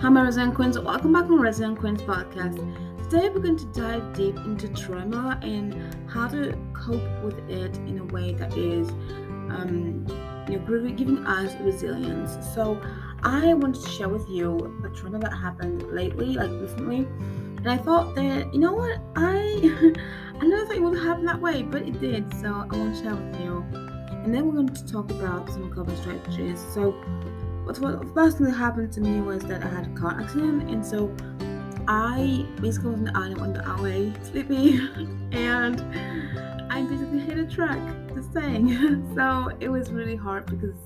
Hi, my Resident Queens. Welcome back on Resident Queens podcast. Today, we're going to dive deep into trauma and how to cope with it in a way that is, um, you know, giving us resilience. So, I wanted to share with you a trauma that happened lately, like recently, and I thought that, you know what, I, I never thought it would happen that way, but it did. So, I want to share with you, and then we're going to talk about some coping strategies. So but what first thing that happened to me was that I had a car accident, and so I basically was on the island on the highway, sleepy, and I basically hit a truck, just saying. so it was really hard because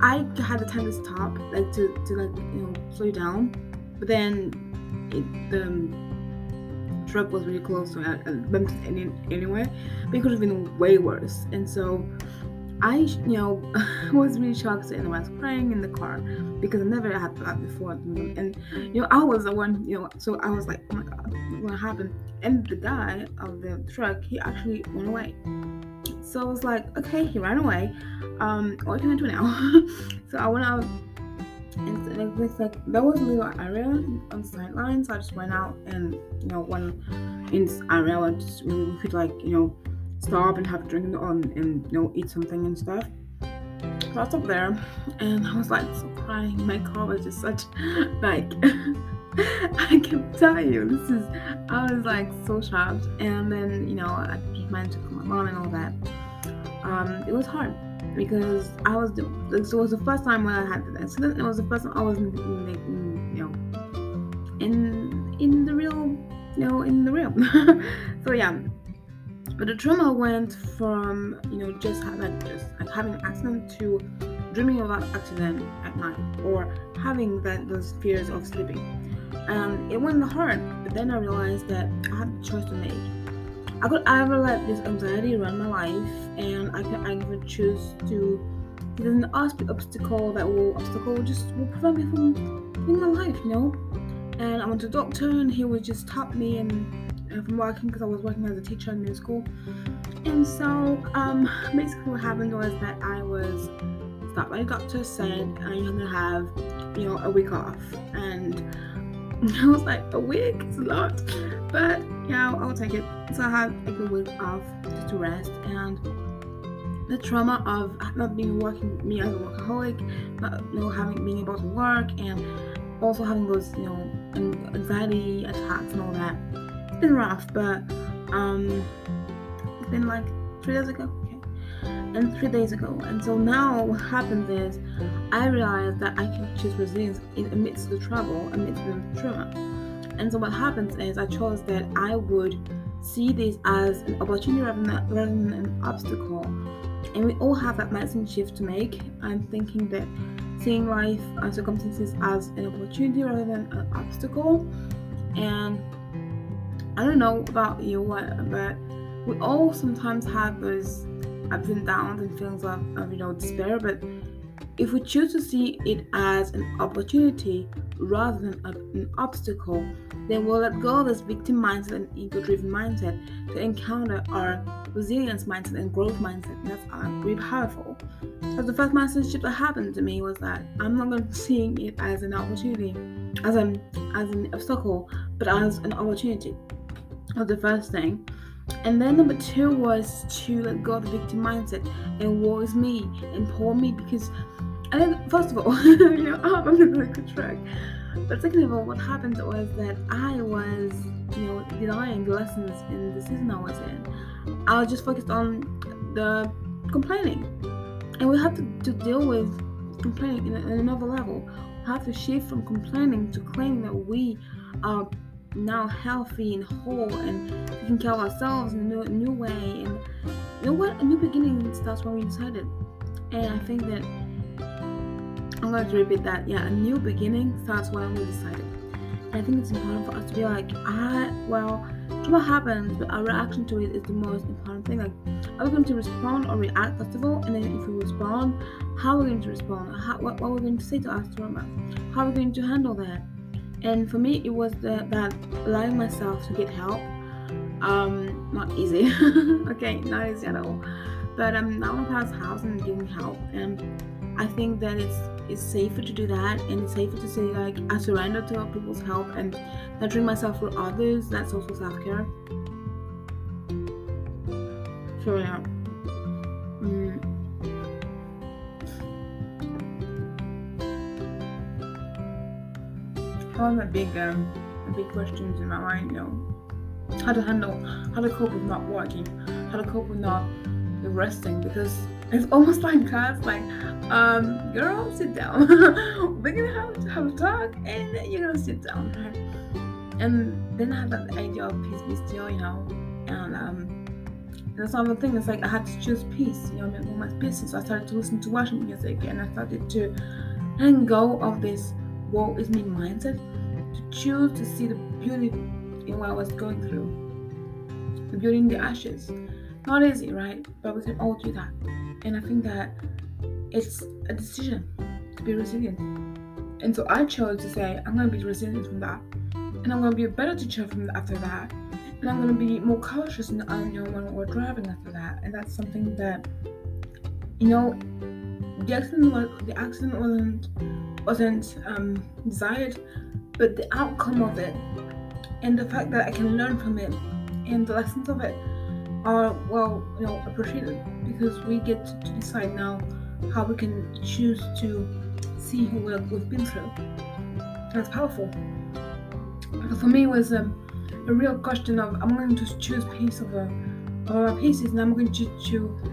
I had the time to stop, like to, to like you know slow down, but then it, the truck was really close, so I, I bumped any, anywhere. But it could have been way worse, and so I, you know, was really shocked and was crying in the car because I never had that before. And, you know, I was the one, you know, so I was like, oh my God, what happened? And the guy of the truck, he actually went away. So I was like, okay, he ran away. Um, what can I do now? so I went out and it was like there was a little area on the sideline, so I just went out and you know went in this area and just we could like you know stop and have a drink and, and you know eat something and stuff. So I stopped there and I was like so crying. My car was just such like I can tell you this is I was like so shocked and then you know I managed to call my mom and all that. Um, it was hard because I was it was the first time when I had the accident. It was the first time I was in, in you know in in the real you know in the real. so yeah, but the trauma went from you know just like just like having an accident to dreaming about accident at night or having that those fears of sleeping. And it went hard, but then I realized that I had a choice to make. I could either let this anxiety run my life, and I could either choose to hit an obstacle that will obstacle just will prevent me from living my life, you know. And I went to the doctor, and he would just stop me and from working because I was working as a teacher in middle school. And so um, basically what happened was that I was by the doctor said I'm gonna have you know a week off. And I was like a week it's a lot but yeah I'll, I'll take it. So I had like a week off just to rest and the trauma of not being working me as a workaholic not you know having being able to work and also having those you know anxiety attacks and all that it's been rough, but um, it's been like three days ago. Okay, and three days ago, and so now what happens is I realize that I can choose resilience in amidst the trouble, amidst the trauma. And so what happens is I chose that I would see this as an opportunity rather than, rather than an obstacle. And we all have that mindset shift to make. I'm thinking that seeing life and circumstances as an opportunity rather than an obstacle. And I don't know about you, but we all sometimes have those ups and downs and feelings of, of you know despair. But if we choose to see it as an opportunity rather than an obstacle, then we'll let go of this victim mindset and ego-driven mindset to encounter our resilience mindset and growth mindset. And that's uh, really powerful. So the first mindset shift that happened to me was that I'm not going to seeing it as an opportunity, as an as an obstacle, but as an opportunity was the first thing. And then number two was to let go of the victim mindset and woe is me and poor me because I think first of all, you know, I'm on a really good track. But second of all, what happened was that I was, you know, denying the lessons in the season I was in. I was just focused on the complaining. And we have to, to deal with complaining in, in another level. We have to shift from complaining to claiming that we are now healthy and whole and taking care of ourselves in a new, new way. And you know what? A new beginning starts when we decided. And I think that I'm going to repeat that. Yeah, a new beginning starts when we decided. And I think it's important for us to be like, I, well, what happens, but our reaction to it is the most important thing. Like, are we going to respond or react first of all? And then if we respond, how are we going to respond? How, what, what are we going to say to our trauma? How are we going to handle that? And for me it was the, that allowing myself to get help um not easy okay not easy at all but i'm now in past house and getting help and I think that it's it's safer to do that and it's safer to say like I surrender to other people's help and nurturing myself for others. That's also self care. So yeah. One of the big um, big questions in my mind, you know, how to handle, how to cope with not working, how to cope with not resting because it's almost like class like um girl sit down. We're gonna have to have a talk and you're gonna sit down and then i had that idea of peace be still you know. And um that's another thing it's like i had to choose peace you know my peace so i started to listen to worship music and i started to let go of this woe is me mindset to choose to see the beauty in what i was going through the beauty in the ashes not easy, right? But we can all do that. And I think that it's a decision to be resilient. And so I chose to say, I'm going to be resilient from that. And I'm going to be a better teacher from after that. And I'm going to be more cautious and you know, when we're driving after that. And that's something that, you know, the accident was the accident wasn't wasn't um, desired, but the outcome of it and the fact that I can learn from it and the lessons of it are well, you know, appreciated because we get to decide now how we can choose to see who we've been through. That's powerful. But for me, it was um, a real question of I'm going to choose peace over over pieces, and I'm going to, to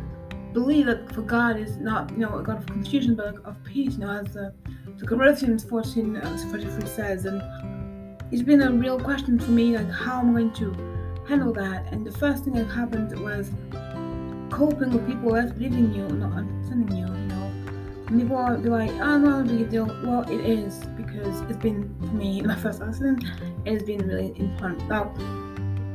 believe that for God is not you know a God of confusion, but of peace. You know, as the Corinthians 14 uh, 43 says, and it's been a real question for me, like how I'm going to handle that. And the first thing that happened was coping with people that's leaving you, not understanding you, you know. And people are like, oh no, big deal. Well, it is because it's been for me my first accident. It's been really important. Now,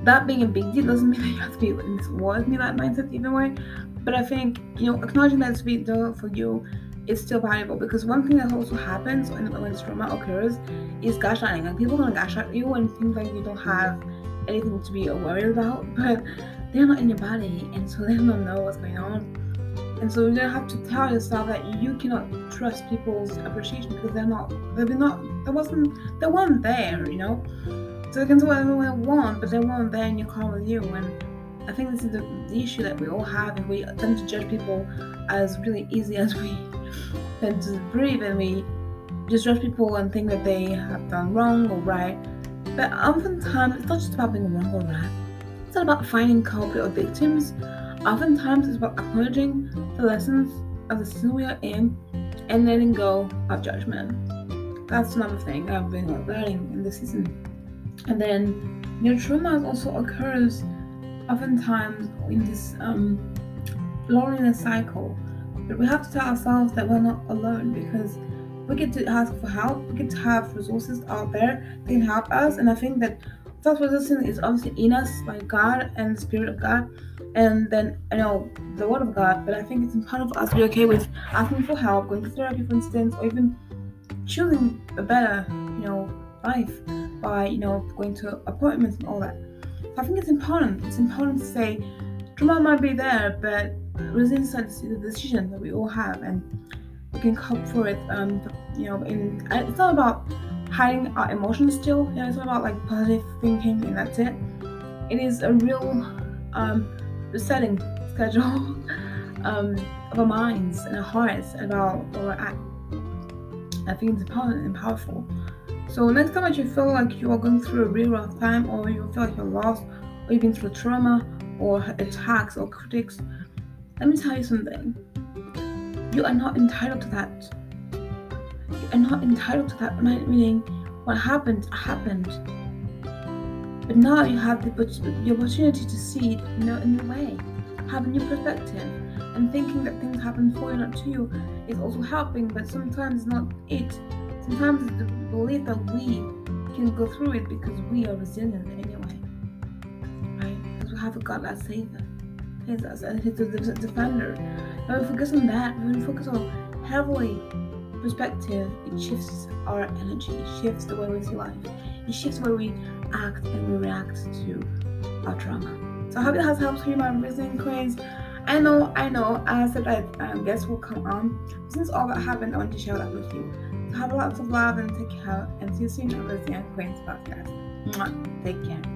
that being a big deal doesn't mean that you have to be in this with me that mindset either way. But I think you know acknowledging that it's a big deal for you is still valuable because one thing that also happens when, when trauma occurs is gaslighting. Like people gonna gaslight you and think like you don't have anything to be worried about, but they're not in your body, and so they don't know what's going on. And so gonna have to tell yourself that you cannot trust people's appreciation because they're not, they're not, there wasn't, they weren't there, you know. So they can do whatever they want, but they weren't there in your car with you. And I think this is the, the issue that we all have, and we tend to judge people as really easy as we tend to breathe, and we just judge people and think that they have done wrong or right but oftentimes, it's not just about being wrong or right. It's not about finding culprit or victims. Oftentimes, it's about acknowledging the lessons of the season we are in and letting go of judgment. That's another thing I've been learning in this season. And then, your trauma also occurs oftentimes in this um, loneliness cycle. But we have to tell ourselves that we're not alone because we get to ask for help. We get to have resources out there that can help us. And I think that self resistance is obviously in us by God and the Spirit of God, and then you know the Word of God. But I think it's important for us to be okay with asking for help, going to therapy, for instance, or even choosing a better, you know, life by you know going to appointments and all that. I think it's important. It's important to say trauma might be there, but resistance is a decision that we all have, and we can cope for it. Um, you know, in it's not about hiding our emotions still. Yeah, it's not about like positive thinking and that's it. It is a real um, resetting schedule um, of our minds and our hearts about where we're. I think it's important and powerful. So next time that you feel like you are going through a real rough time, or you feel like you're lost, or you've been through trauma, or attacks, or critics, let me tell you something. You are not entitled to that. You are not entitled to that. Meaning, what happened happened. But now you have the, the opportunity to see it in a new way, have a new perspective, and thinking that things happen for you, not to you, is also helping. But sometimes not it. Sometimes the belief that we can go through it because we are resilient anyway, right? Because we have a God that saves us. He's, he's a defender. When we focus on that, when we focus on heavily perspective, it shifts our energy, it shifts the way we see life, it shifts the way we act and we react to our trauma. So I hope it has helped you, my amazing queens. I know, I know. I said that um, guests will come on. Since all that happened, I want to share that with you. Have lots of love and take care. And see you soon on the Queens podcast. Mwah. Take care.